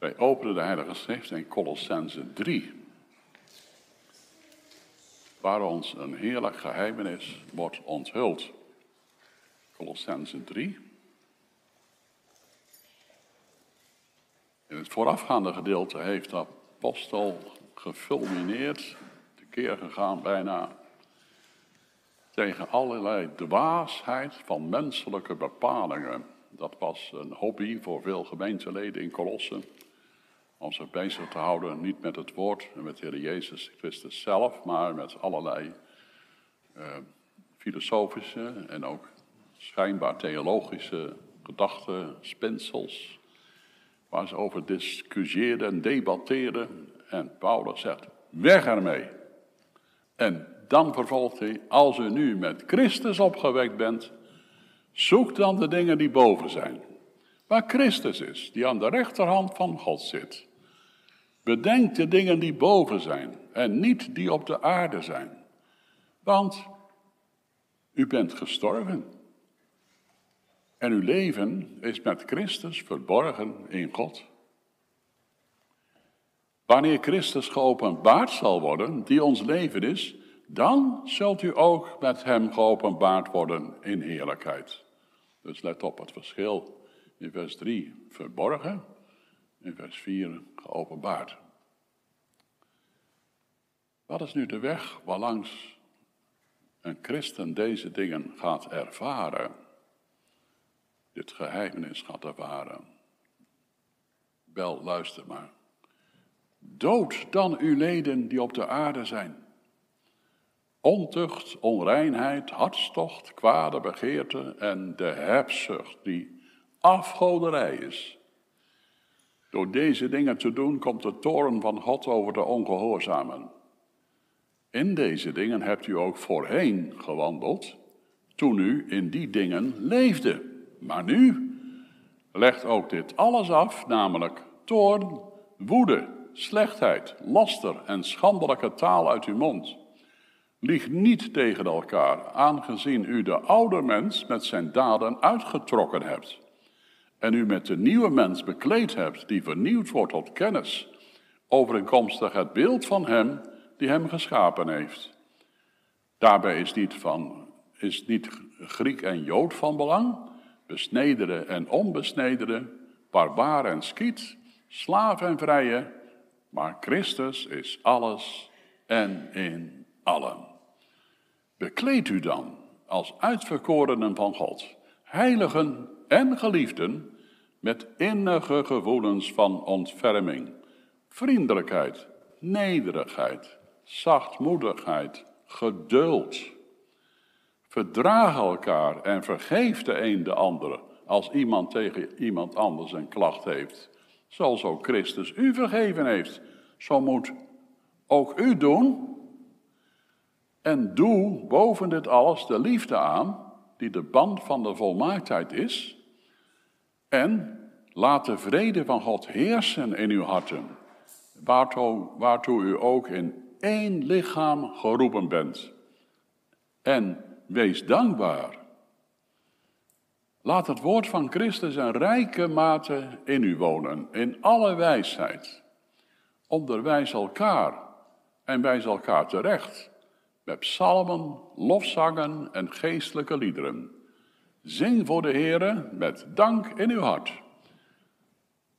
Wij openen de Heilige Schrift in Colossense 3. Waar ons een heerlijk geheimenis wordt onthuld. Colossense 3. In het voorafgaande gedeelte heeft de apostel gefulmineerd, keer gegaan bijna, tegen allerlei dwaasheid van menselijke bepalingen. Dat was een hobby voor veel gemeenteleden in Colosse. Om zich bezig te houden, niet met het woord en met de Heer Jezus Christus zelf, maar met allerlei uh, filosofische en ook schijnbaar theologische gedachten, spinsels, waar ze over discussieerden en debatteerden. En Paulus zegt, weg ermee. En dan vervolgt hij, als u nu met Christus opgewekt bent, zoek dan de dingen die boven zijn. Waar Christus is, die aan de rechterhand van God zit. Bedenk de dingen die boven zijn en niet die op de aarde zijn. Want u bent gestorven. En uw leven is met Christus verborgen in God. Wanneer Christus geopenbaard zal worden, die ons leven is, dan zult u ook met hem geopenbaard worden in heerlijkheid. Dus let op het verschil. In vers 3 verborgen, in vers 4 geopenbaard. Wat is nu de weg waarlangs een christen deze dingen gaat ervaren? Dit geheimenis gaat ervaren. Bel, luister maar. Dood dan uw leden die op de aarde zijn. Ontucht, onreinheid, hartstocht, kwade begeerte en de hebzucht die afgoderij is. Door deze dingen te doen komt de toren van God over de ongehoorzamen. In deze dingen hebt u ook voorheen gewandeld, toen u in die dingen leefde. Maar nu legt ook dit alles af, namelijk toorn, woede, slechtheid, laster en schandelijke taal uit uw mond. Lieg niet tegen elkaar, aangezien u de oude mens met zijn daden uitgetrokken hebt. En u met de nieuwe mens bekleed hebt, die vernieuwd wordt tot kennis, overeenkomstig het beeld van hem die hem geschapen heeft. Daarbij is niet, van, is niet Griek en Jood van belang, besnedere en onbesnedere, barbaar en skiet, slaaf en vrije, maar Christus is alles en in allen. Bekleed u dan als uitverkorenen van God, heiligen en geliefden, met innige gevoelens van ontferming, vriendelijkheid, nederigheid, zachtmoedigheid, geduld. Verdraag elkaar en vergeef de een de andere als iemand tegen iemand anders een klacht heeft. Zoals ook Christus u vergeven heeft, zo moet ook u doen. En doe boven dit alles de liefde aan, die de band van de volmaaktheid is. En laat de vrede van God heersen in uw harten, waartoe, u ook in één lichaam geroepen bent. En wees dankbaar. Laat het woord van Christus een rijke mate in u wonen, in alle wijsheid. Onderwijs elkaar en wijs elkaar terecht met psalmen, lofzangen en geestelijke liederen. Zing voor de Heere met dank in uw hart.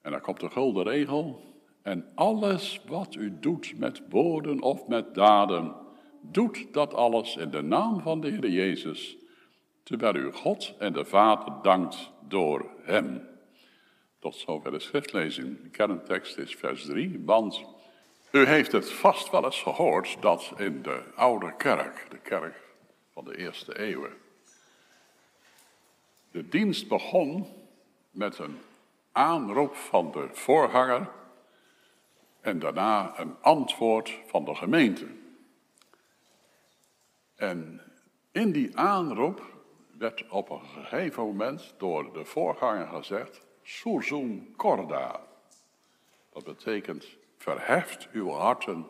En dan komt de gulden regel. En alles wat u doet met woorden of met daden, doet dat alles in de naam van de Heer Jezus, terwijl u God en de Vader dankt door Hem. Tot zover de schriftlezing. De kerntekst is vers 3, want u heeft het vast wel eens gehoord dat in de oude kerk, de kerk van de eerste eeuwen, de dienst begon met een aanroep van de voorganger en daarna een antwoord van de gemeente. En in die aanroep werd op een gegeven moment door de voorganger gezegd, Sursum corda. Dat betekent, verheft uw harten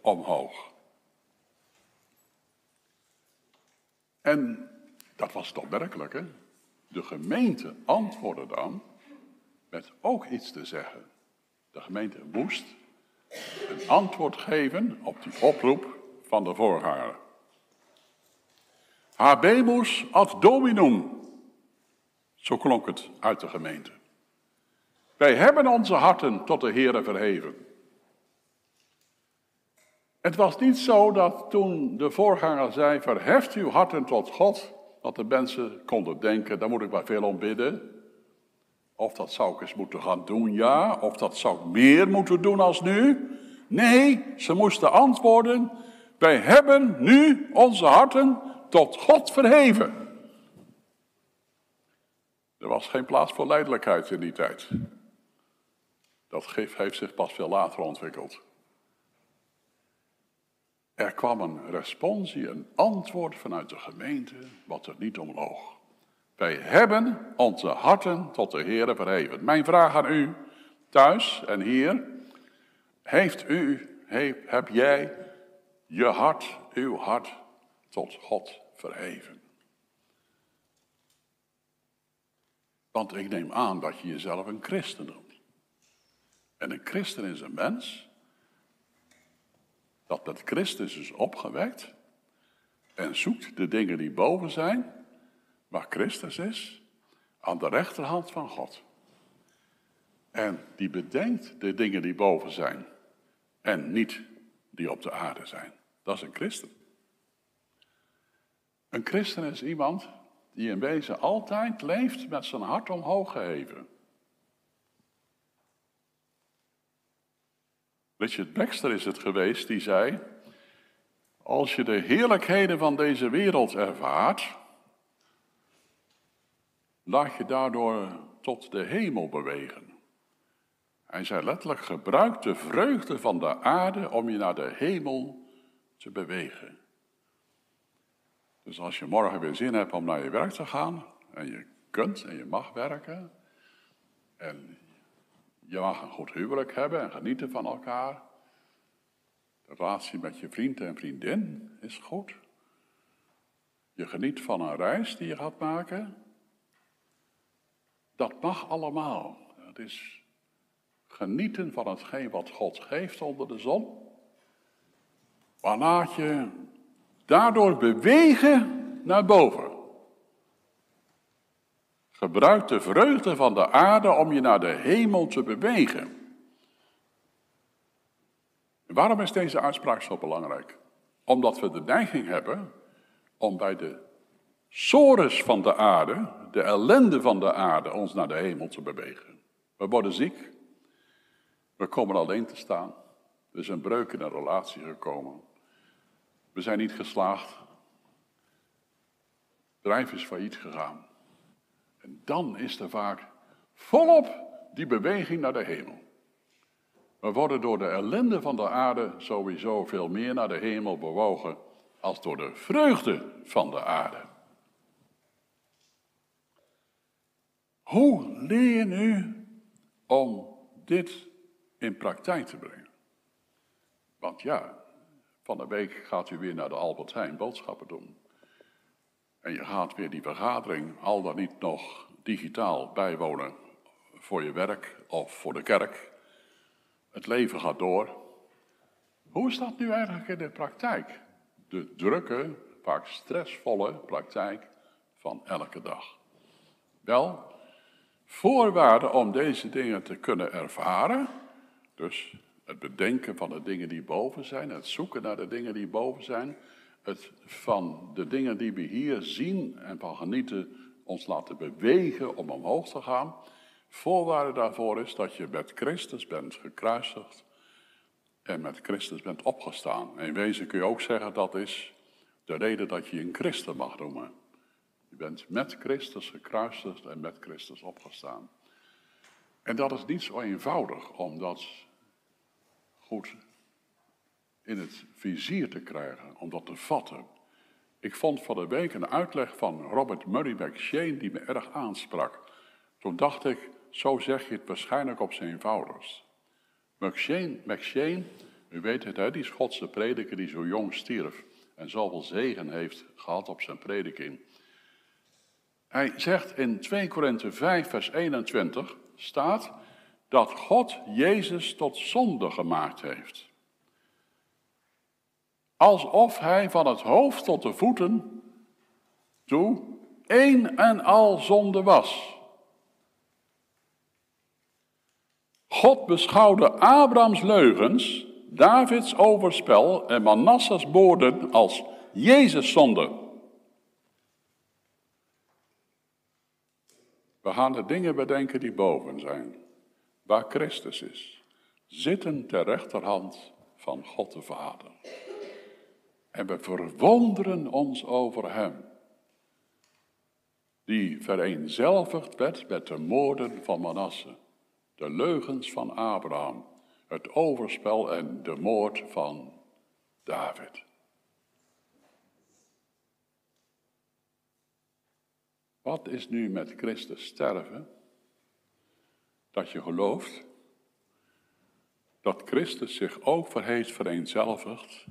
omhoog. En dat was toch werkelijk, hè? De gemeente antwoordde dan met ook iets te zeggen. De gemeente moest een antwoord geven op die oproep van de voorganger. Habemus ad dominum. Zo klonk het uit de gemeente. Wij hebben onze harten tot de Heere verheven. Het was niet zo dat toen de voorganger zei, verheft uw harten tot God, dat de mensen konden denken, daar moet ik maar veel om bidden. Of dat zou ik eens moeten gaan doen, ja. Of dat zou ik meer moeten doen als nu. Nee, ze moesten antwoorden, wij hebben nu onze harten tot God verheven. Er was geen plaats voor leidelijkheid in die tijd. Dat heeft zich pas veel later ontwikkeld. Er kwam een responsie, een antwoord vanuit de gemeente, wat er niet om loog. Wij hebben onze harten tot de Heer verheven. Mijn vraag aan u, thuis en hier, heeft u, heb jij je hart, uw hart tot God verheven? Want ik neem aan dat je jezelf een christen noemt. En een christen is een mens dat met Christus is opgewekt en zoekt de dingen die boven zijn, waar Christus is, aan de rechterhand van God. En die bedenkt de dingen die boven zijn en niet die op de aarde zijn. Dat is een christen. Een christen is iemand die in wezen altijd leeft met zijn hart omhoog geheven. Richard Baxter is het geweest die zei: Als je de heerlijkheden van deze wereld ervaart, laat je daardoor tot de hemel bewegen. Hij zei letterlijk: gebruik de vreugde van de aarde om je naar de hemel te bewegen. Dus als je morgen weer zin hebt om naar je werk te gaan, en je kunt en je mag werken, en je mag een goed huwelijk hebben en genieten van elkaar. De relatie met je vriend en vriendin is goed. Je geniet van een reis die je gaat maken. Dat mag allemaal. Het is genieten van hetgeen wat God geeft onder de zon. Maar je daardoor bewegen naar boven. Gebruik de vreugde van de aarde om je naar de hemel te bewegen. waarom is deze uitspraak zo belangrijk? Omdat we de neiging hebben om bij de sores van de aarde, de ellende van de aarde, ons naar de hemel te bewegen. We worden ziek, we komen alleen te staan, er is een breuk in een relatie gekomen, we zijn niet geslaagd, het bedrijf is failliet gegaan. En dan is er vaak volop die beweging naar de hemel. We worden door de ellende van de aarde sowieso veel meer naar de hemel bewogen als door de vreugde van de aarde. Hoe leer je nu om dit in praktijk te brengen? Want ja, van de week gaat u weer naar de Albert Heijn boodschappen doen. En je gaat weer die vergadering al dan niet nog digitaal bijwonen voor je werk of voor de kerk. Het leven gaat door. Hoe is dat nu eigenlijk in de praktijk? De drukke, vaak stressvolle praktijk van elke dag. Wel, voorwaarden om deze dingen te kunnen ervaren, dus het bedenken van de dingen die boven zijn, het zoeken naar de dingen die boven zijn, het van de dingen die we hier zien en van genieten ons laten bewegen om omhoog te gaan. Voorwaarde daarvoor is dat je met Christus bent gekruisigd en met Christus bent opgestaan. In wezen kun je ook zeggen dat is de reden dat je een christen mag noemen. Je bent met Christus gekruisigd en met Christus opgestaan. En dat is niet zo eenvoudig om dat goed in het vizier te krijgen, om dat te vatten. Ik vond van de week een uitleg van Robert Murray McShane die me erg aansprak. Toen dacht ik, zo zeg je het waarschijnlijk op zijn eenvoudigst. McShane, McShane, u weet het, hè, die Schotse prediker die zo jong stierf en zoveel zegen heeft gehad op zijn prediking. Hij zegt in 2 Korinthe 5, vers 21, staat, dat God Jezus tot zonde gemaakt heeft. Alsof hij van het hoofd tot de voeten toe één en al zonde was. God beschouwde Abrahams leugens, Davids overspel en Manassas woorden als Jezus zonde. We gaan de dingen bedenken die boven zijn, waar Christus is, zitten ter rechterhand van God de Vader. En we verwonderen ons over Hem, die vereenzelvigd werd met de moorden van Manasse, de leugens van Abraham, het overspel en de moord van David. Wat is nu met Christus sterven? Dat je gelooft dat Christus zich over heeft vereenzelvigd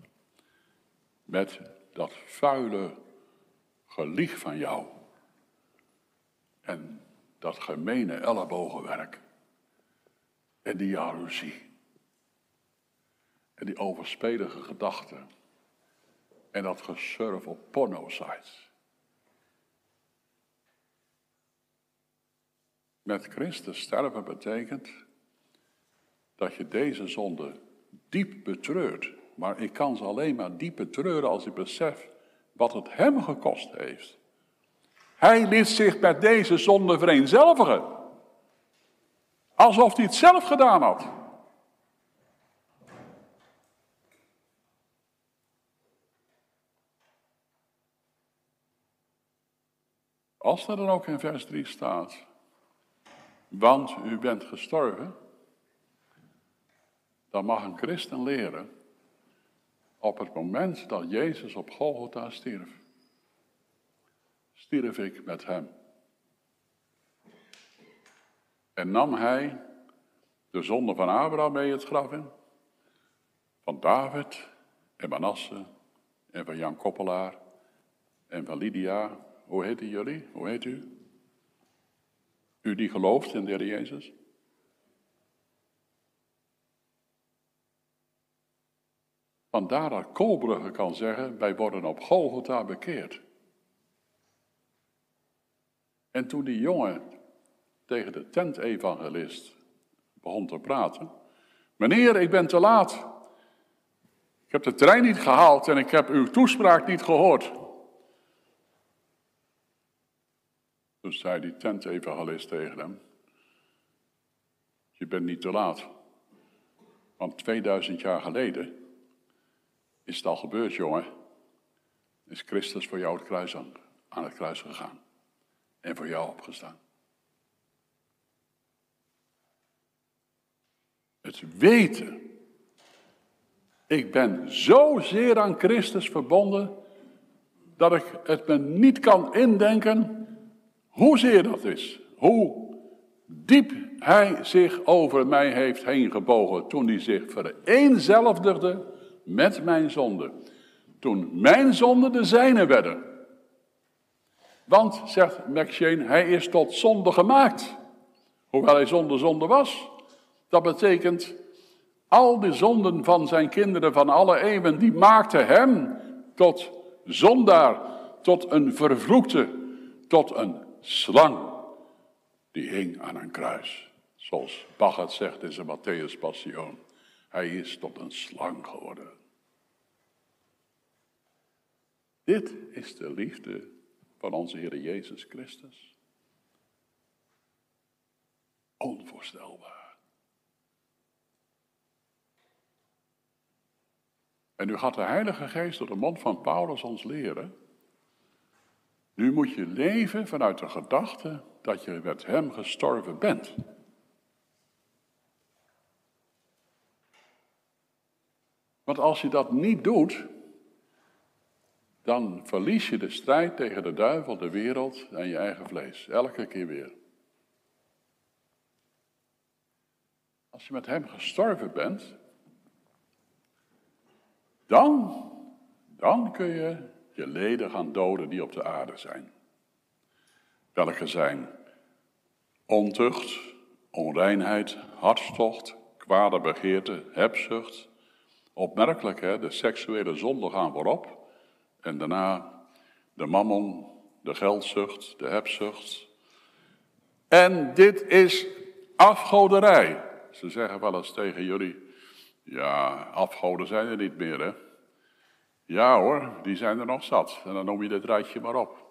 met dat vuile gelieg van jou. En dat gemene ellebogenwerk. En die jaloezie. En die overspelige gedachten. En dat gesurf op porno-sites. Met Christus sterven betekent dat je deze zonde diep betreurt. Maar ik kan ze alleen maar diep betreuren als ik besef wat het hem gekost heeft. Hij liet zich met deze zonde vereenzelvigen. Alsof hij het zelf gedaan had. Als er dan ook in vers 3 staat, want u bent gestorven, dan mag een christen leren op het moment dat Jezus op Golgotha stierf. Stierf ik met hem. En nam hij de zonde van Abraham mee het graf in, van David en Manasse en van Jan Koppelaar en van Lydia. Hoe heet jullie? Hoe heet u? U die gelooft in de Heer Jezus? Vandaar dat Koolbrugge kan zeggen, wij worden op Golgotha bekeerd. En toen die jongen tegen de tent-evangelist begon te praten. Meneer, ik ben te laat. Ik heb de trein niet gehaald en ik heb uw toespraak niet gehoord. Toen zei die tent-evangelist tegen hem, je bent niet te laat. Want 2000 jaar geleden is het al gebeurd, jongen. Is Christus voor jou het kruis aan, aan het kruis gegaan. En voor jou opgestaan. Het weten. Ik ben zozeer aan Christus verbonden dat ik het me niet kan indenken Hoezeer dat is, hoe diep hij zich over mij heeft heen gebogen toen hij zich vereenzelvigde met mijn zonde. Toen mijn zonden de zijne werden. Want, zegt McShane, hij is tot zonde gemaakt. Hoewel hij zonde zonde was. Dat betekent, al de zonden van zijn kinderen van alle eeuwen, die maakten hem tot zondaar, tot een vervloekte, tot een slang die hing aan een kruis. Zoals Bach het zegt in zijn Matthäus Passion. Hij is tot een slang geworden. Dit is de liefde van onze Heer Jezus Christus. Onvoorstelbaar. En nu gaat de Heilige Geest door de mond van Paulus ons leren nu moet je leven vanuit de gedachte dat je met Hem gestorven bent. Want als je dat niet doet, dan verlies je de strijd tegen de duivel, de wereld en je eigen vlees. Elke keer weer. Als je met Hem gestorven bent, dan, dan kun je je leden gaan doden die op de aarde zijn. Welke zijn ontucht, onreinheid, hartstocht, kwade begeerte, hebzucht. Opmerkelijk, hè, de seksuele zonden gaan voorop. En daarna de mammon, de geldzucht, de hebzucht. En dit is afgoderij. Ze zeggen wel eens tegen jullie, ja, afgoden zijn er niet meer, hè. Ja hoor, die zijn er nog zat. En dan noem je dit rijtje maar op.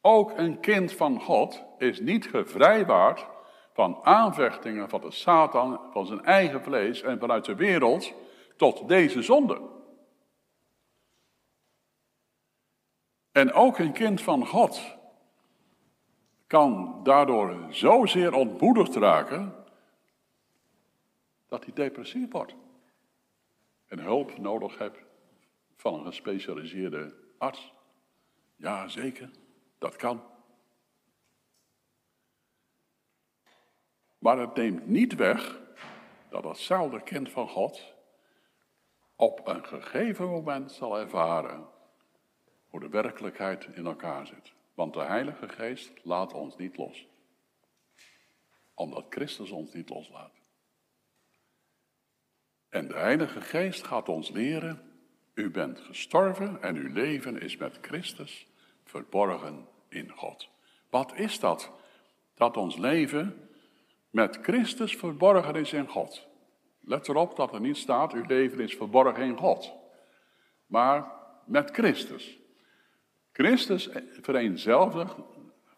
Ook een kind van God is niet gevrijwaard van aanvechtingen van de Satan, van zijn eigen vlees en vanuit de wereld tot deze zonde. En ook een kind van God kan daardoor zozeer ontmoedigd raken dat hij depressief wordt en hulp nodig hebt van een gespecialiseerde arts. Ja, zeker, dat kan. Maar het neemt niet weg dat datzelfde kind van God op een gegeven moment zal ervaren hoe de werkelijkheid in elkaar zit. Want de Heilige Geest laat ons niet los. Omdat Christus ons niet loslaat. En de Heilige Geest gaat ons leren, u bent gestorven en uw leven is met Christus verborgen in God. Wat is dat? Dat ons leven met Christus verborgen is in God. Let erop dat er niet staat, uw leven is verborgen in God. Maar met Christus. Christus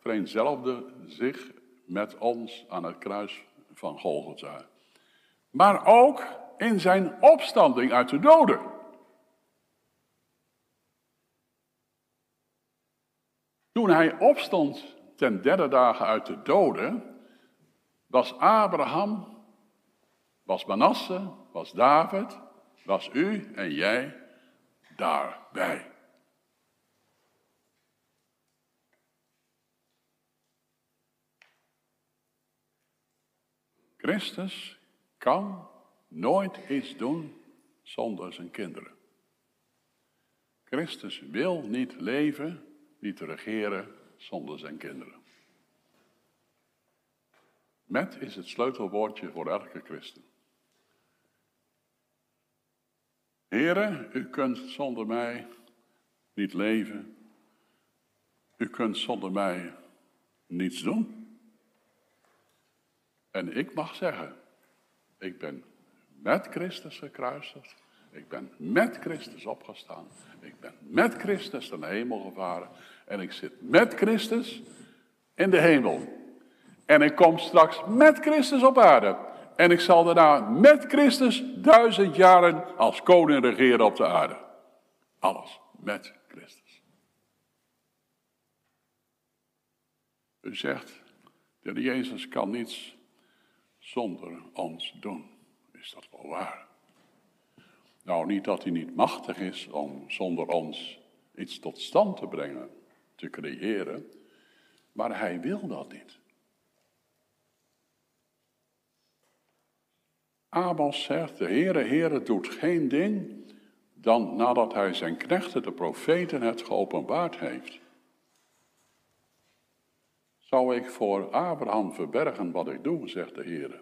vereenzelvde zich met ons aan het kruis van Golgotha. Maar ook in zijn opstanding uit de doden. Toen hij opstond ten derde dagen uit de doden, was Abraham, was Manasse, was David, was u en jij daarbij. Christus kan nooit iets doen zonder zijn kinderen. Christus wil niet leven, niet regeren zonder zijn kinderen. Met is het sleutelwoordje voor elke christen. Heren, u kunt zonder mij niet leven. U kunt zonder mij niets doen. En ik mag zeggen, ik ben met Christus gekruisigd. Ik ben met Christus opgestaan. Ik ben met Christus naar de hemel gevaren. En ik zit met Christus in de hemel. En ik kom straks met Christus op aarde. En ik zal daarna met Christus duizend jaren als koning regeren op de aarde. Alles met Christus. U zegt, de Jezus kan niets zonder ons doen. Is dat wel waar? Nou, niet dat hij niet machtig is om zonder ons iets tot stand te brengen, te creëren, maar hij wil dat niet. Amos zegt, de Heere, Heere doet geen ding dan nadat hij zijn knechten, de profeten, het geopenbaard heeft. Zou ik voor Abraham verbergen wat ik doe, zegt de Heere.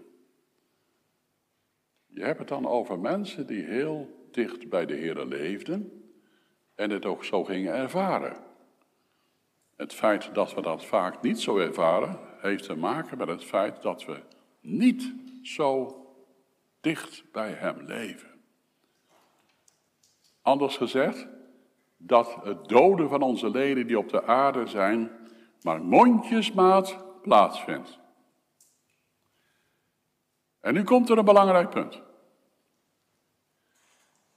Je hebt het dan over mensen die heel dicht bij de Heere leefden en het ook zo gingen ervaren. Het feit dat we dat vaak niet zo ervaren, heeft te maken met het feit dat we niet zo dicht bij Hem leven. Anders gezegd, dat het doden van onze leden die op de aarde zijn, maar mondjesmaat plaatsvindt. En nu komt er een belangrijk punt.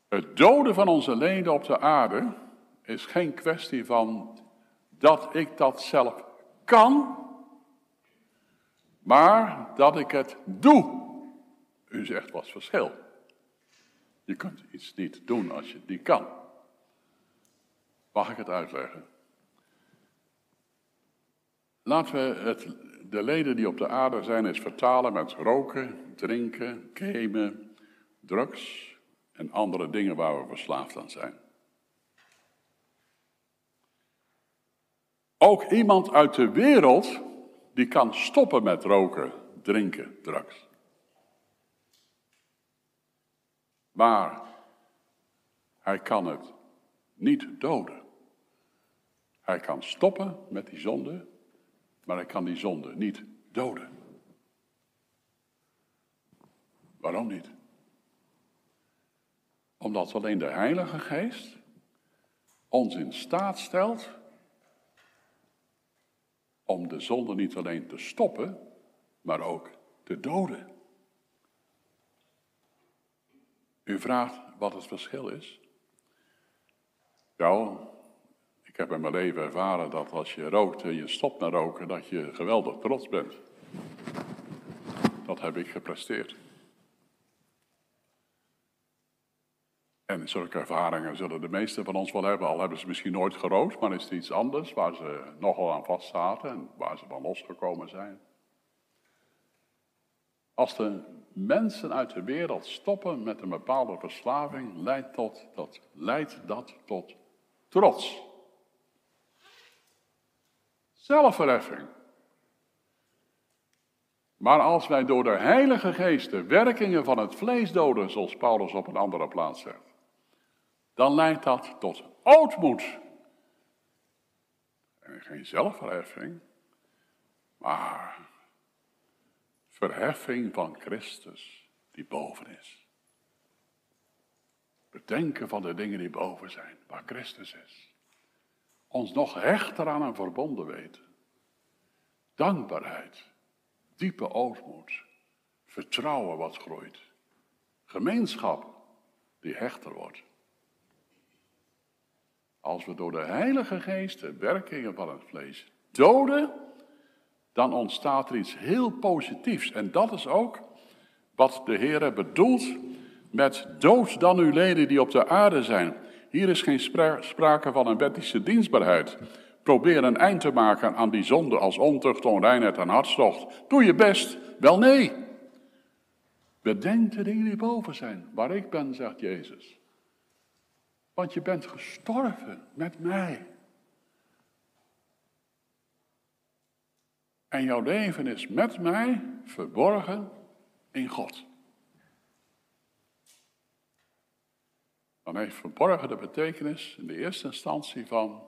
Het doden van onze leden op de aarde is geen kwestie van dat ik dat zelf kan, maar dat ik het doe. U zegt wat verschil. Je kunt iets niet doen als je het niet kan. Mag ik het uitleggen? Laten we de leden die op de aarde zijn eens vertalen met roken, drinken, gamen, drugs en andere dingen waar we verslaafd aan zijn. Ook iemand uit de wereld die kan stoppen met roken, drinken, drugs. Maar hij kan het niet doden. Hij kan stoppen met die zonde, maar hij kan die zonde niet doden. Waarom niet? Omdat alleen de Heilige Geest ons in staat stelt om de zonde niet alleen te stoppen, maar ook te doden. U vraagt wat het verschil is. Nou, ik heb in mijn leven ervaren dat als je rookt en je stopt met roken, dat je geweldig trots bent. Dat heb ik gepresteerd. En zulke ervaringen zullen de meesten van ons wel hebben, al hebben ze misschien nooit gerookt, maar is het iets anders waar ze nogal aan vast zaten en waar ze van losgekomen zijn. Als de mensen uit de wereld stoppen met een bepaalde verslaving, leidt, tot, dat, leidt dat tot trots. Zelfverheffing. Maar als wij door de Heilige Geest de werkingen van het vlees doden, zoals Paulus op een andere plaats zegt, dan leidt dat tot ootmoed. En geen zelfverheffing, maar verheffing van Christus die boven is. Bedenken van de dingen die boven zijn, waar Christus is. Ons nog hechter aan hem verbonden weten. Dankbaarheid, diepe ootmoed, vertrouwen wat groeit. Gemeenschap die hechter wordt. Als we door de Heilige Geest de werkingen van het vlees doden, dan ontstaat er iets heel positiefs. En dat is ook wat de Heer bedoelt met dood dan uw leden die op de aarde zijn. Hier is geen sprake van een wettische dienstbaarheid. Probeer een eind te maken aan die zonde als ontucht, onreinheid en hartstocht. Doe je best. Wel nee. Bedenk de dingen die boven zijn, waar ik ben, zegt Jezus. Want je bent gestorven met mij. En jouw leven is met mij verborgen in God. Dan verborgen de betekenis in de eerste instantie van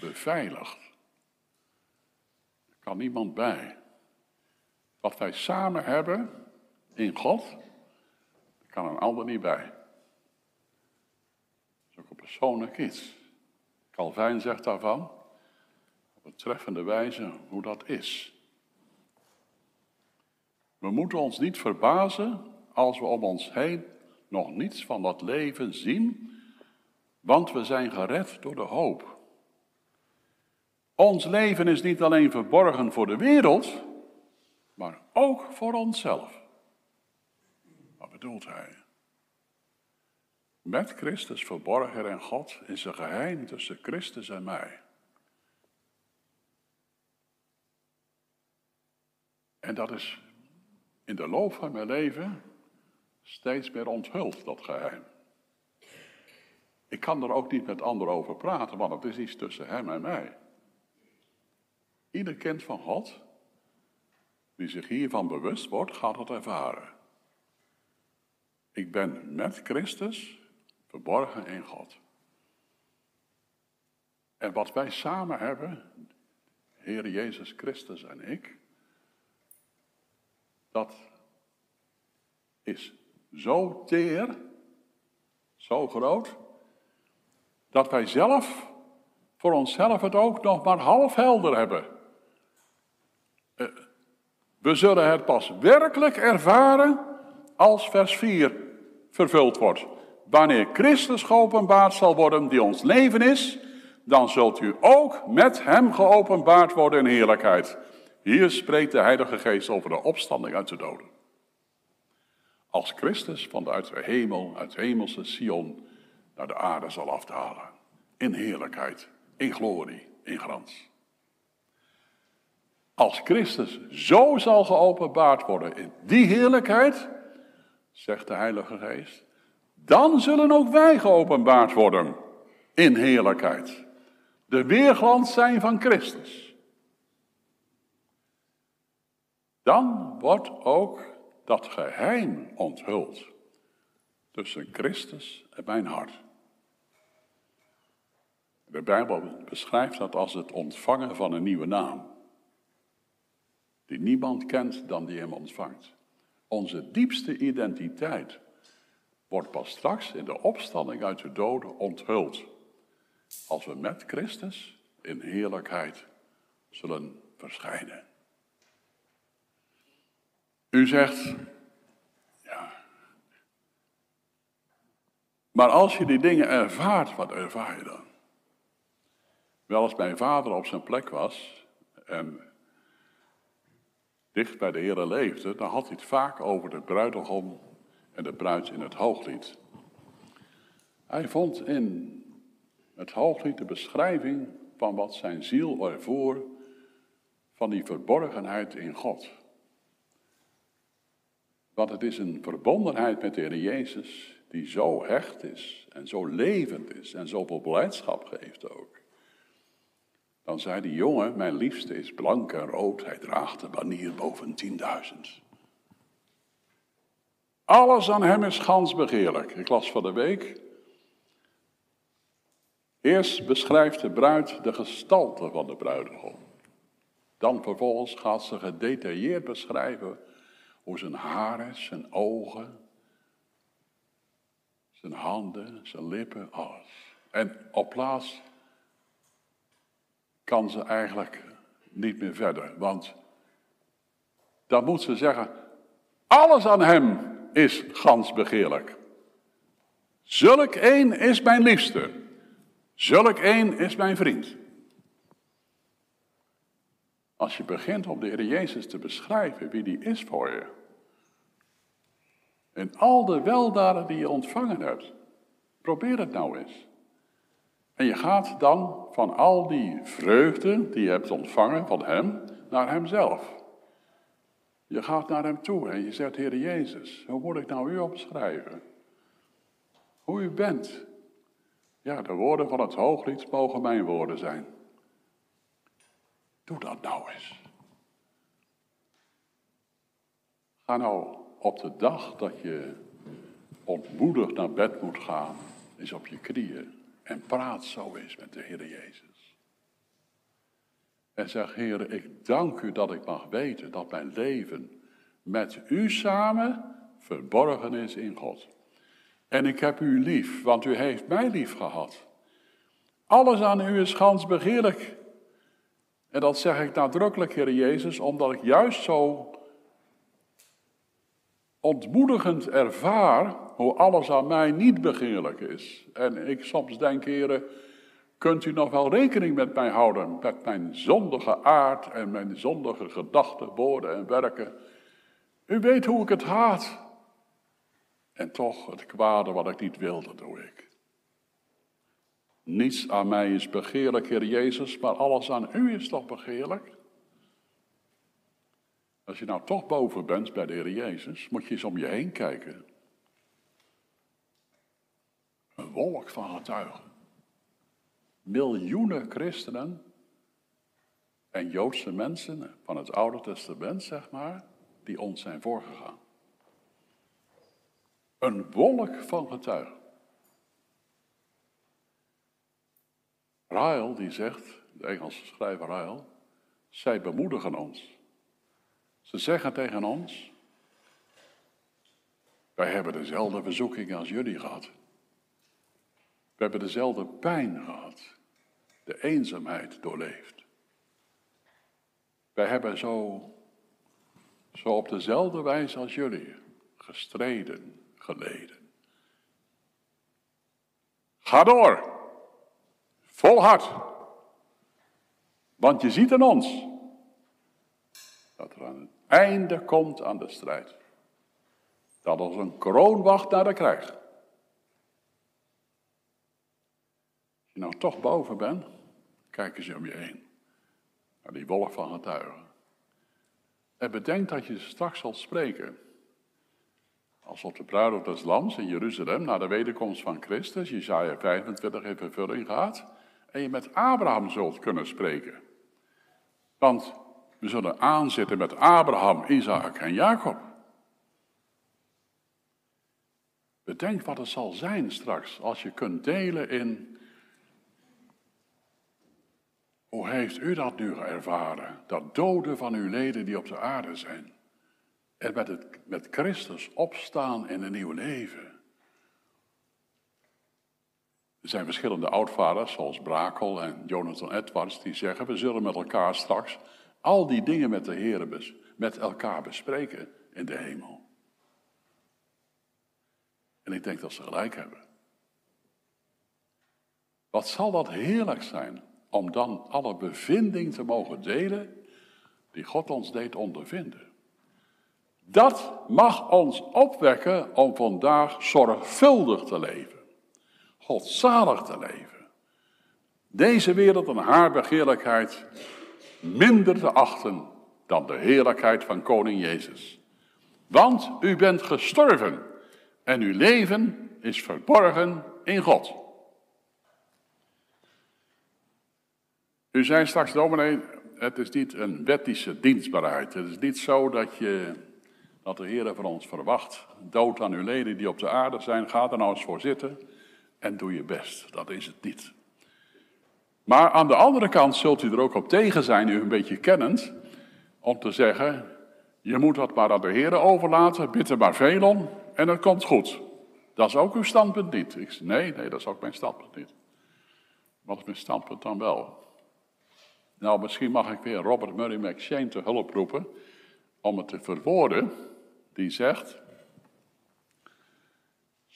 beveiligd. Er kan niemand bij. Wat wij samen hebben in God, kan een ander niet bij is ook een persoonlijk iets. Calvijn zegt daarvan, op een treffende wijze, hoe dat is. We moeten ons niet verbazen als we om ons heen nog niets van dat leven zien, want we zijn gered door de hoop. Ons leven is niet alleen verborgen voor de wereld, maar ook voor onszelf. Wat bedoelt hij? Met Christus verborgen en God is een geheim tussen Christus en mij. En dat is in de loop van mijn leven steeds meer onthuld, dat geheim. Ik kan er ook niet met anderen over praten, want het is iets tussen hem en mij. Ieder kind van God, die zich hiervan bewust wordt, gaat het ervaren. Ik ben met Christus verborgen in God. En wat wij samen hebben, Heer Jezus Christus en ik, dat is zo teer, zo groot, dat wij zelf voor onszelf het ook nog maar half helder hebben. Eh, we zullen het pas werkelijk ervaren als vers 4 vervuld wordt. Wanneer Christus geopenbaard zal worden, die ons leven is, dan zult u ook met hem geopenbaard worden in heerlijkheid. Hier spreekt de Heilige Geest over de opstanding uit de doden. Als Christus van uit de hemel, uit hemelse Sion, naar de aarde zal afdalen. In heerlijkheid, in glorie, in glans. Als Christus zo zal geopenbaard worden in die heerlijkheid, zegt de Heilige Geest, dan zullen ook wij geopenbaard worden in heerlijkheid. De weerglans zijn van Christus. dan wordt ook dat geheim onthuld tussen Christus en mijn hart. De Bijbel beschrijft dat als het ontvangen van een nieuwe naam, die niemand kent dan die hem ontvangt. Onze diepste identiteit wordt pas straks in de opstanding uit de doden onthuld, als we met Christus in heerlijkheid zullen verschijnen. U zegt, ja. Maar als je die dingen ervaart, wat ervaar je dan? Wel als mijn vader op zijn plek was en dicht bij de Heer leefde, dan had hij het vaak over de bruidegom en de bruid in het hooglied. Hij vond in het hooglied de beschrijving van wat zijn ziel ervoor van die verborgenheid in God. Want het is een verbondenheid met de Heer Jezus die zo hecht is en zo levend is en zoveel blijdschap geeft ook. Dan zei die jongen, mijn liefste is blank en rood, hij draagt de banier boven 10.000. Alles aan hem is gans begeerlijk. Ik las van de week. Eerst beschrijft de bruid de gestalte van de bruidegom. Dan vervolgens gaat ze gedetailleerd beschrijven hoe zijn haren, zijn ogen, zijn handen, zijn lippen, alles. En op plaats kan ze eigenlijk niet meer verder. Want dan moet ze zeggen, alles aan hem is gans begeerlijk. Zulk één is mijn liefste. Zulk één is mijn vriend. Als je begint om de Heer Jezus te beschrijven wie die is voor je. En al de weldaden die je ontvangen hebt. Probeer het nou eens. En je gaat dan van al die vreugde die je hebt ontvangen van Hem naar Hemzelf. Je gaat naar Hem toe en je zegt, Heer Jezus, hoe moet ik nou u opschrijven? Hoe u bent. Ja, de woorden van het hooglied mogen mijn woorden zijn. Doe dat nou eens. Ga nou op de dag dat je ontmoedigd naar bed moet gaan, eens op je knieën en praat zo eens met de Heer Jezus. En zeg, Heer, ik dank u dat ik mag weten dat mijn leven met u samen verborgen is in God. En ik heb u lief, want u heeft mij lief gehad. Alles aan u is gans begeerlijk. En dat zeg ik nadrukkelijk, Heer Jezus, omdat ik juist zo ontmoedigend ervaar hoe alles aan mij niet begeerlijk is. En ik soms denk, heren, kunt u nog wel rekening met mij houden, met mijn zondige aard en mijn zondige gedachten, woorden en werken. U weet hoe ik het haat. En toch, het kwade wat ik niet wilde, doe ik. Niets aan mij is begeerlijk, Heer Jezus, maar alles aan u is toch begeerlijk? Als je nou toch boven bent bij de Heer Jezus, moet je eens om je heen kijken. Een wolk van getuigen. Miljoenen christenen en Joodse mensen van het Oude Testament, zeg maar, die ons zijn voorgegaan. Een wolk van getuigen. Ryle die zegt, de Engelse schrijver Ryle, zij bemoedigen ons. Ze zeggen tegen ons, wij hebben dezelfde verzoekingen als jullie gehad. We hebben dezelfde pijn gehad, de eenzaamheid doorleefd. Wij hebben zo, zo op dezelfde wijze als jullie gestreden, geleden. Ga door, volhard, want je ziet in ons dat er een einde komt aan de strijd. Dat als een kroon wacht naar de krijg. Als je nou toch boven bent, kijk eens om je heen. Naar die wolk van getuigen. En bedenk dat je straks zal spreken. Als op de bruiloft des lands in Jeruzalem na de wederkomst van Christus, Jezaja 25 in vervulling gaat, en je met Abraham zult kunnen spreken. Want We zullen aanzitten met Abraham, Isaac en Jacob. Bedenk wat het zal zijn straks als je kunt delen in. Hoe heeft u dat nu ervaren? Dat doden van uw leden die op de aarde zijn. En met, het, met Christus opstaan in een nieuw leven. Er zijn verschillende oudvaders, zoals Brakel en Jonathan Edwards, die zeggen: We zullen met elkaar straks al die dingen met de Heer met elkaar bespreken in de hemel. En ik denk dat ze gelijk hebben. Wat zal dat heerlijk zijn om dan alle bevinding te mogen delen die God ons deed ondervinden. Dat mag ons opwekken om vandaag zorgvuldig te leven, godzalig te leven. Deze wereld en haar begeerlijkheid minder te achten dan de heerlijkheid van Koning Jezus. Want u bent gestorven en uw leven is verborgen in God. U zei straks, dominee, het is niet een wettische dienstbaarheid. Het is niet zo dat, je, dat de Heer van ons verwacht. Dood aan uw leden die op de aarde zijn, ga er nou eens voor zitten en doe je best. Dat is het niet. Maar aan de andere kant zult u er ook op tegen zijn, u een beetje kennend, om te zeggen, je moet dat maar aan de Heer overlaten, bid er maar veel om en het komt goed. Dat is ook uw standpunt niet. Ik, nee, nee, dat is ook mijn standpunt niet. Wat is mijn standpunt dan wel? Nou, misschien mag ik weer Robert Murray McShane te hulp roepen om het te verwoorden. Die zegt: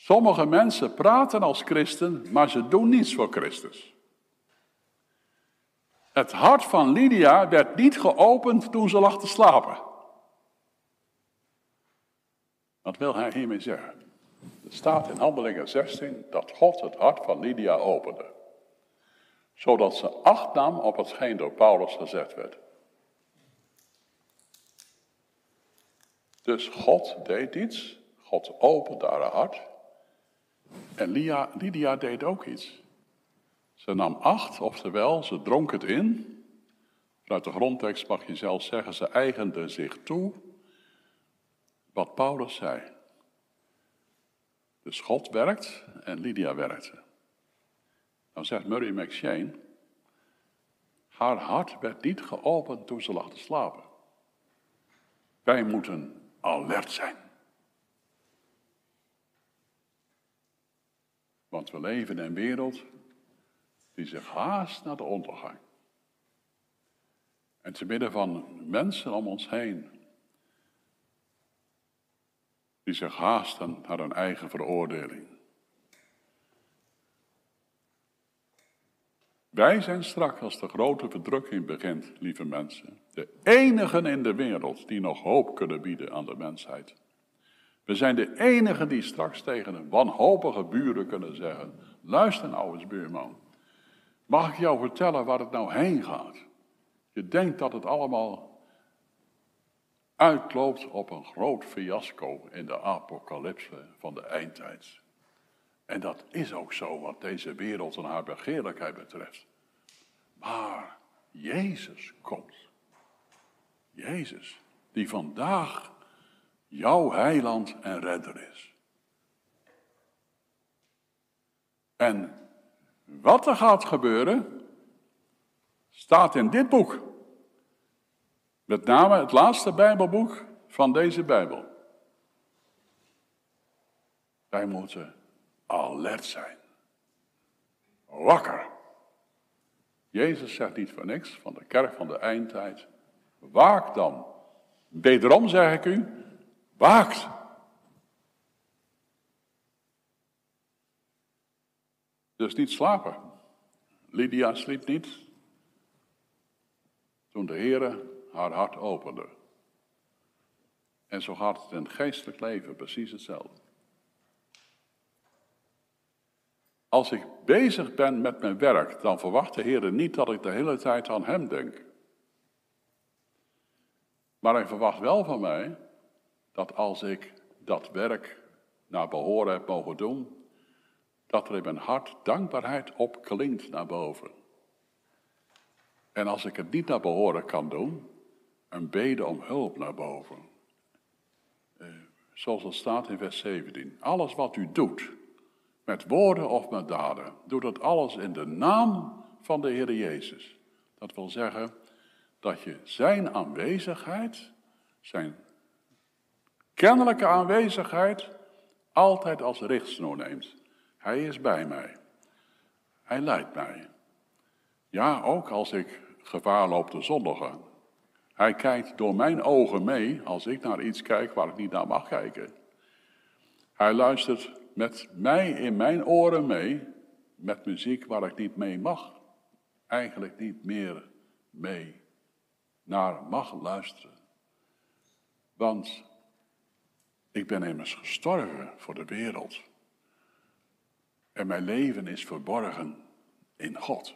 Sommige mensen praten als christen, maar ze doen niets voor Christus. Het hart van Lydia werd niet geopend toen ze lag te slapen. Wat wil hij hiermee zeggen? Er staat in Handelingen 16 dat God het hart van Lydia opende zodat ze acht nam op hetgeen door Paulus gezegd werd. Dus God deed iets, God opende haar hart. En Lydia, deed ook iets. Ze nam acht, oftewel, ze dronk het in. Vanuit de grondtekst mag je zelfs zeggen, ze eigende zich toe wat Paulus zei. Dus God werkt en Lydia werkte. Dan zegt Murray McShane, haar hart werd niet geopend toen ze lag te slapen. Wij moeten alert zijn. Want we leven in een wereld die zich haast naar de ondergang. En te midden van mensen om ons heen die zich haasten naar hun eigen veroordeling. Wij zijn strak als de grote verdrukking begint, lieve mensen. De enigen in de wereld die nog hoop kunnen bieden aan de mensheid. We zijn de enigen die straks tegen een wanhopige buren kunnen zeggen: Luister nou eens, buurman. Mag ik jou vertellen waar het nou heen gaat? Je denkt dat het allemaal uitloopt op een groot fiasco in de apocalypse van de eindtijd. En dat is ook zo wat deze wereld en haar begeerlijkheid betreft. Maar Jezus komt. Jezus, die vandaag jouw heiland en redder is. En wat er gaat gebeuren, staat in dit boek. Met name het laatste Bijbelboek van deze Bijbel. Wij moeten alert zijn. Wakker. Jezus zegt niet voor niks van de kerk van de eindtijd. Waak dan. Wederom zeg ik u, waakt. Dus niet slapen. Lydia sliep niet toen de Heer haar hart opende. En zo gaat het in het geestelijk leven precies hetzelfde. Als ik bezig ben met mijn werk, dan verwacht de Heer niet dat ik de hele tijd aan Hem denk. Maar Hij verwacht wel van mij dat als ik dat werk naar behoren heb mogen doen, dat er in mijn hart dankbaarheid opklinkt naar boven. En als ik het niet naar behoren kan doen, een bede om hulp naar boven. Uh, zoals het staat in vers 17. Alles wat u doet, met woorden of met daden, doe dat alles in de naam van de Heer Jezus. Dat wil zeggen dat je zijn aanwezigheid, zijn kennelijke aanwezigheid, altijd als richtsnoer neemt. Hij is bij mij. Hij leidt mij. Ja, ook als ik gevaar loop te zondigen. Hij kijkt door mijn ogen mee als ik naar iets kijk waar ik niet naar mag kijken. Hij luistert met mij in mijn oren mee met muziek waar ik niet mee mag. Eigenlijk niet meer mee naar mag luisteren. Want ik ben immers gestorven voor de wereld. En mijn leven is verborgen in God.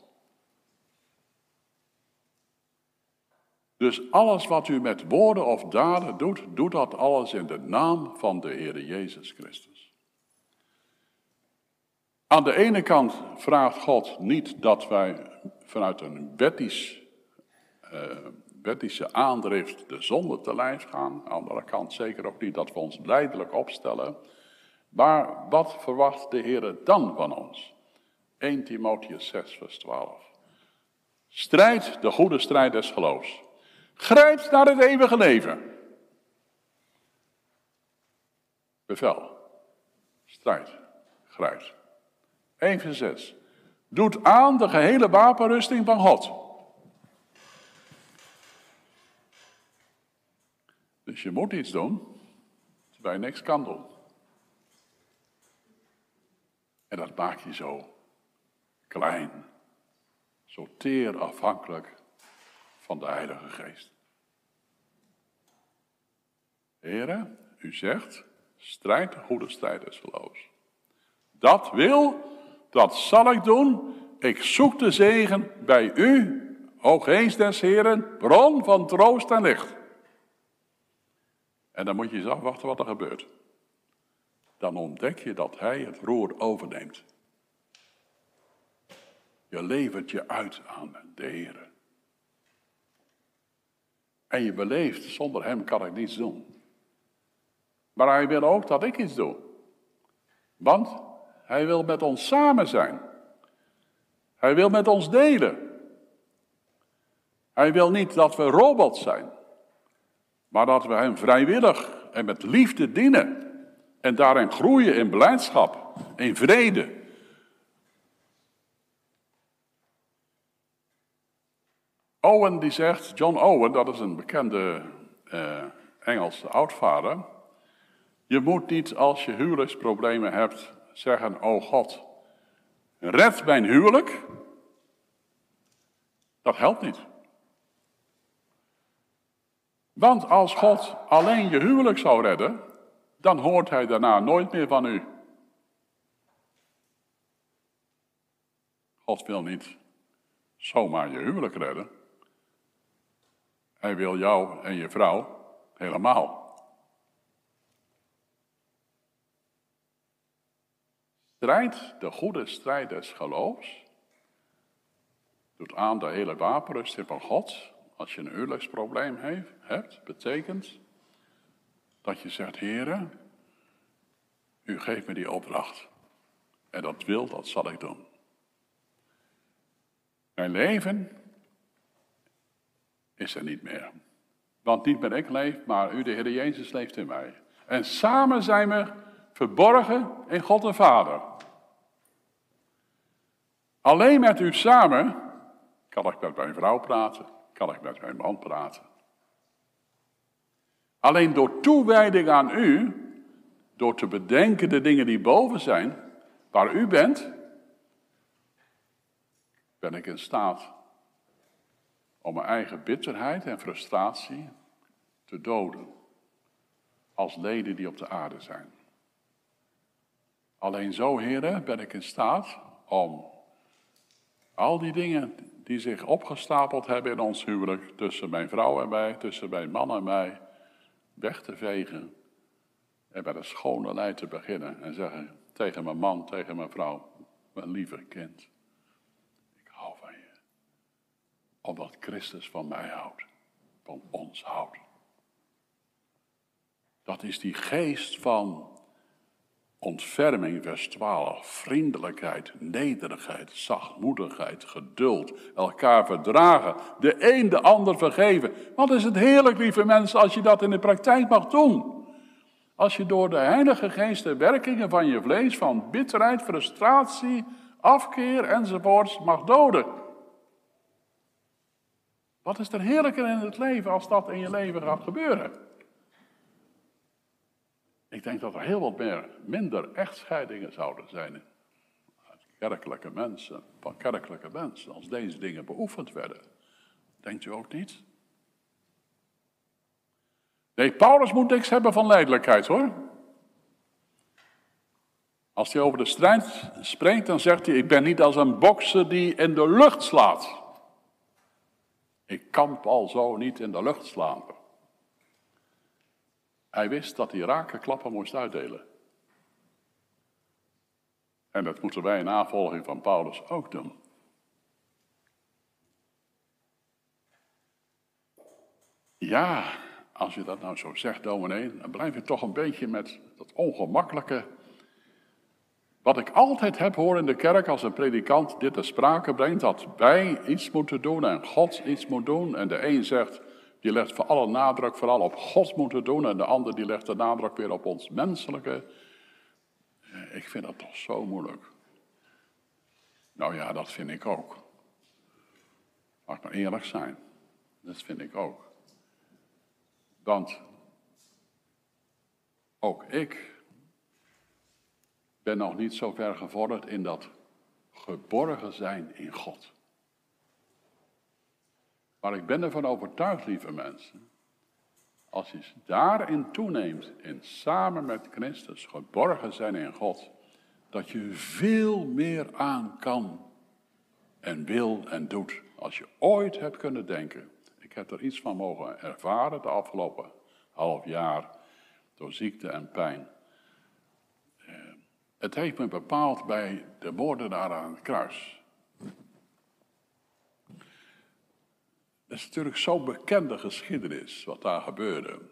Dus alles wat u met woorden of daden doet, doet dat alles in de naam van de Heer Jezus Christus. Aan de ene kant vraagt God niet dat wij vanuit een wettisch, uh, wettische aandrift de zonde te lijf gaan. Aan de andere kant zeker ook niet dat we ons leidelijk opstellen. Maar wat verwacht de Heer dan van ons? 1 Timotheus 6, vers 12. Strijd de goede strijd des geloofs. Grijp naar het eeuwige leven. Bevel. Strijd. Grijp. 1 vers 6. Doet aan de gehele wapenrusting van God. Dus je moet iets doen terwijl je niks kan doen. En dat maakt je zo klein, zo teer afhankelijk van de Heilige Geest. Heren, u zegt, strijd de goede strijd geloofs. Dat wil, dat zal ik doen. Ik zoek de zegen bij u, o des Heren, bron van troost en licht. En dan moet je eens afwachten wat er gebeurt. Dan ontdek je dat hij het roer overneemt. Je levert je uit aan de Heer. En je beleeft, zonder hem kan ik niets doen. Maar hij wil ook dat ik iets doe. Want hij wil met ons samen zijn. Hij wil met ons delen. Hij wil niet dat we robots zijn, maar dat we hem vrijwillig en met liefde dienen. En daarin groeien in blijdschap, in vrede. Owen die zegt, John Owen, dat is een bekende uh, Engelse oudvader. Je moet niet als je huwelijksproblemen hebt zeggen, oh God, red mijn huwelijk. Dat helpt niet. Want als God alleen je huwelijk zou redden, dan hoort hij daarna nooit meer van u. God wil niet zomaar je huwelijk redden. Hij wil jou en je vrouw helemaal. Strijd de goede strijd des geloofs. Doet aan de hele wapenrusting van God. Als je een huwelijksprobleem heeft, hebt, betekent dat je zegt, heren, u geeft me die opdracht. En dat wil, dat zal ik doen. Mijn leven is er niet meer. Want niet meer ik leef, maar u, de Heer Jezus, leeft in mij. En samen zijn we verborgen in God de Vader. Alleen met u samen kan ik met mijn vrouw praten, kan ik met mijn man praten. Alleen door toewijding aan u, door te bedenken de dingen die boven zijn, waar u bent, ben ik in staat om mijn eigen bitterheid en frustratie te doden als leden die op de aarde zijn. Alleen zo, heren, ben ik in staat om al die dingen die zich opgestapeld hebben in ons huwelijk, tussen mijn vrouw en mij, tussen mijn man en mij, weg te vegen en bij de schone lijn te beginnen en zeggen tegen mijn man, tegen mijn vrouw, mijn lieve kind, ik hou van je, omdat Christus van mij houdt. van ons houdt. Dat is die geest van ontferming, vers 12, vriendelijkheid, nederigheid, zachtmoedigheid, geduld, elkaar verdragen, de een de ander vergeven. Wat is het heerlijk, lieve mensen, als je dat in de praktijk mag doen. Als je door de Heilige Geest de werkingen van je vlees, van bitterheid, frustratie, afkeer enzovoorts mag doden. Wat is er heerlijker in het leven als dat in je leven gaat gebeuren? Ik denk dat er heel wat meer, minder echtscheidingen zouden zijn kerkelijke mensen, van kerkelijke mensen, als deze dingen beoefend werden. Denkt u ook niet? Nee, Paulus moet niks hebben van leidelijkheid hoor. Als hij over de strijd spreekt, dan zegt hij: Ik ben niet als een bokser die in de lucht slaat. Ik kan al zo niet in de lucht slaan. Hij wist dat hij rake klappen moest uitdelen. En dat moeten wij in navolging van Paulus ook doen. Ja, als je dat nou zo zegt, dominee, dan blijf je toch een beetje met dat ongemakkelijke. Wat ik altijd heb horen in de kerk als een predikant dit ter sprake brengt, dat wij iets moeten doen en God iets moet doen. En de een zegt, die legt voor alle nadruk vooral op God moeten doen en de ander die legt de nadruk weer op ons menselijke. Eh, ik vind dat toch zo moeilijk. Nou ja, dat vind ik ook. Mag maar eerlijk zijn. Dat vind ik ook. Want ook ik ben nog niet zo ver gevorderd in dat geborgen zijn in God. Maar ik ben ervan overtuigd, lieve mensen, als je daarin toeneemt, in samen met Christus geborgen zijn in God, dat je veel meer aan kan en wil en doet als je ooit hebt kunnen denken. Ik heb er iets van mogen ervaren de afgelopen half jaar door ziekte en pijn. Eh, het heeft me bepaald bij de moordenaar aan het kruis. Het is natuurlijk zo'n bekende geschiedenis wat daar gebeurde.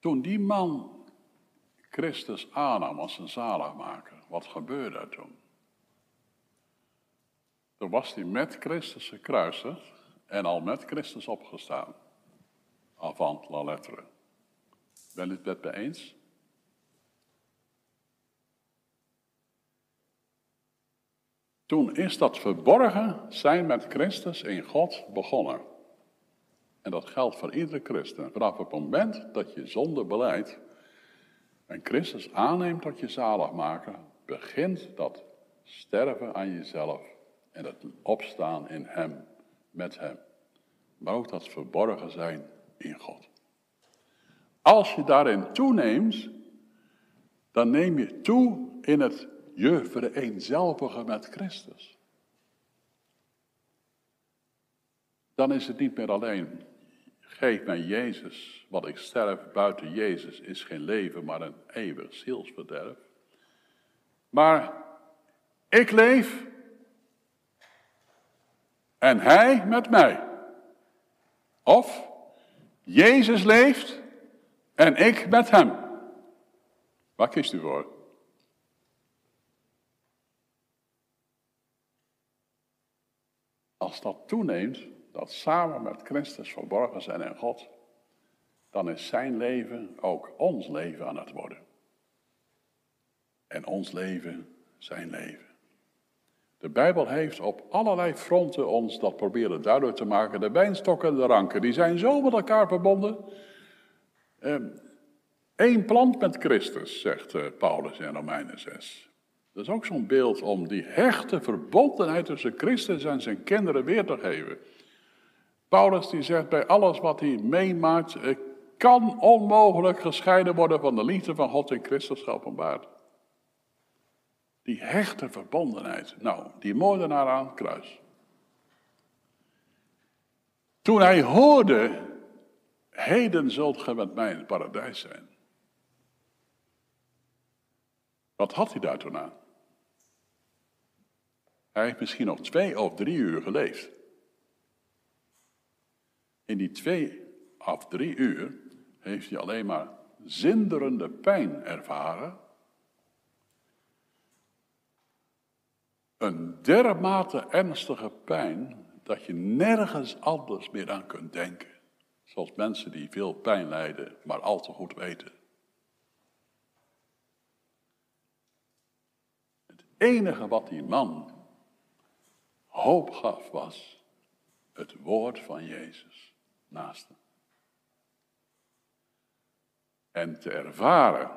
Toen die man Christus aannam als zijn zaligmaker, wat gebeurde er toen? Toen was hij met Christus gekruisigd en al met Christus opgestaan. Avant la lettre. Ben je het met me eens? Toen is dat verborgen zijn met Christus in God begonnen. En dat geldt voor iedere christen. Vanaf het moment dat je zonde beleidt en Christus aanneemt tot je zalig maken, begint dat sterven aan jezelf en het opstaan in Hem, met Hem. Maar ook dat verborgen zijn in God. Als je daarin toeneemt, dan neem je toe in het je vereenzelvigen met Christus. Dan is het niet meer alleen, geef mij Jezus, wat ik sterf buiten Jezus is geen leven, maar een eeuwig zielsverderf. Maar ik leef en Hij met mij. Of Jezus leeft en ik met Hem. Waar kiest u voor? Als dat toeneemt, dat samen met Christus verborgen zijn in God, dan is zijn leven ook ons leven aan het worden. En ons leven zijn leven. De Bijbel heeft op allerlei fronten ons dat proberen duidelijk te maken. De wijnstokken en de ranken, die zijn zo met elkaar verbonden. Eén ehm, plant met Christus, zegt eh, Paulus in Romeinen 6. Dat is ook zo'n beeld om die hechte verbondenheid tussen Christus en zijn kinderen weer te geven. Paulus die zegt bij alles wat hij meemaakt, kan onmogelijk gescheiden worden van de liefde van God in Christus geopenbaard. Die hechte verbondenheid. Nou, die moordenaar aan het kruis. Toen hij hoorde, heden zult ge met mij in het paradijs zijn. Wat had hij daar toen aan? Hij heeft misschien nog twee of drie uur geleefd. In die twee of drie uur heeft hij alleen maar zinderende pijn ervaren. Een dermate ernstige pijn dat je nergens anders meer aan kunt denken. Zoals mensen die veel pijn lijden, maar al te goed weten. Het enige wat die man hoop gaf was het woord van Jezus naast hem. En te ervaren,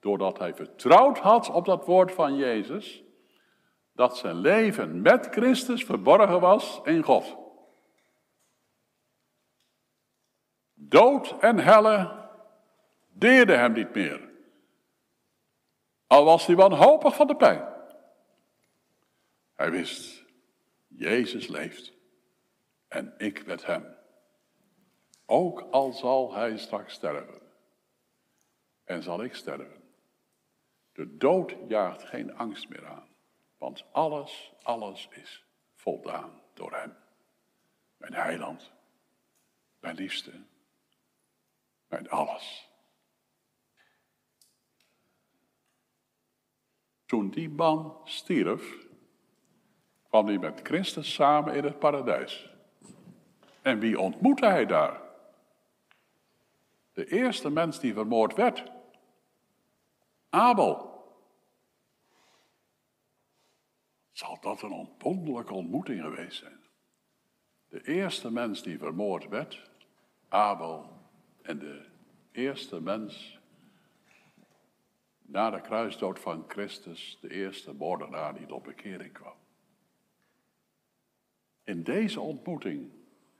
doordat hij vertrouwd had op dat woord van Jezus, dat zijn leven met Christus verborgen was in God. Dood en helle deerden hem niet meer. Al was hij wanhopig van de pijn. Hij wist, Jezus leeft en ik met hem. Ook al zal hij straks sterven en zal ik sterven. De dood jaagt geen angst meer aan, want alles, alles is voldaan door hem. Mijn heiland, mijn liefste, mijn alles. Toen die man stierf, kwam hij met Christus samen in het paradijs. En wie ontmoette hij daar? De eerste mens die vermoord werd. Abel. Zal dat een ontbondelijke ontmoeting geweest zijn? De eerste mens die vermoord werd, Abel, en de eerste mens na de kruisdood van Christus, de eerste moordenaar die tot bekering kwam. In deze ontmoeting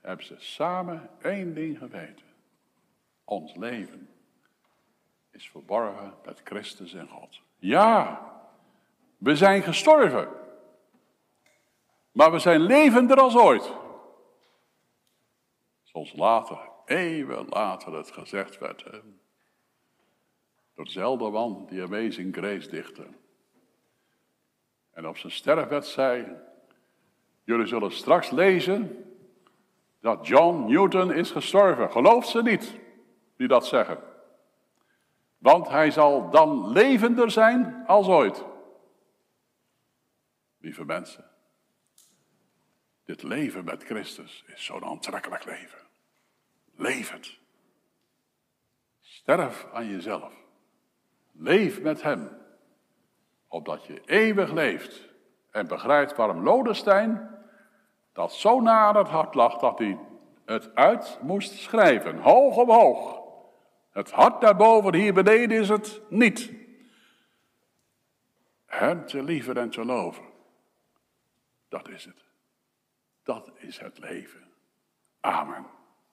hebben ze samen één ding geweten. Ons leven is verborgen met Christus en God. Ja, we zijn gestorven. Maar we zijn levender als ooit. Zoals later, eeuwen later het gezegd werd. Door dezelfde man die Amazing Grace dichtte. En op zijn sterfbed zei, jullie zullen straks lezen dat John Newton is gestorven. Gelooft ze niet, die dat zeggen. Want hij zal dan levender zijn als ooit. Lieve mensen, dit leven met Christus is zo'n aantrekkelijk leven. Leef het. Sterf aan jezelf. Leef met Hem, opdat je eeuwig leeft en begrijpt waarom Lodestein dat zo na aan het hart lag dat hij het uit moest schrijven, hoog omhoog. Het hart daarboven, hier beneden is het niet. Hem te lieven en te loven, dat is het. Dat is het leven. Amen.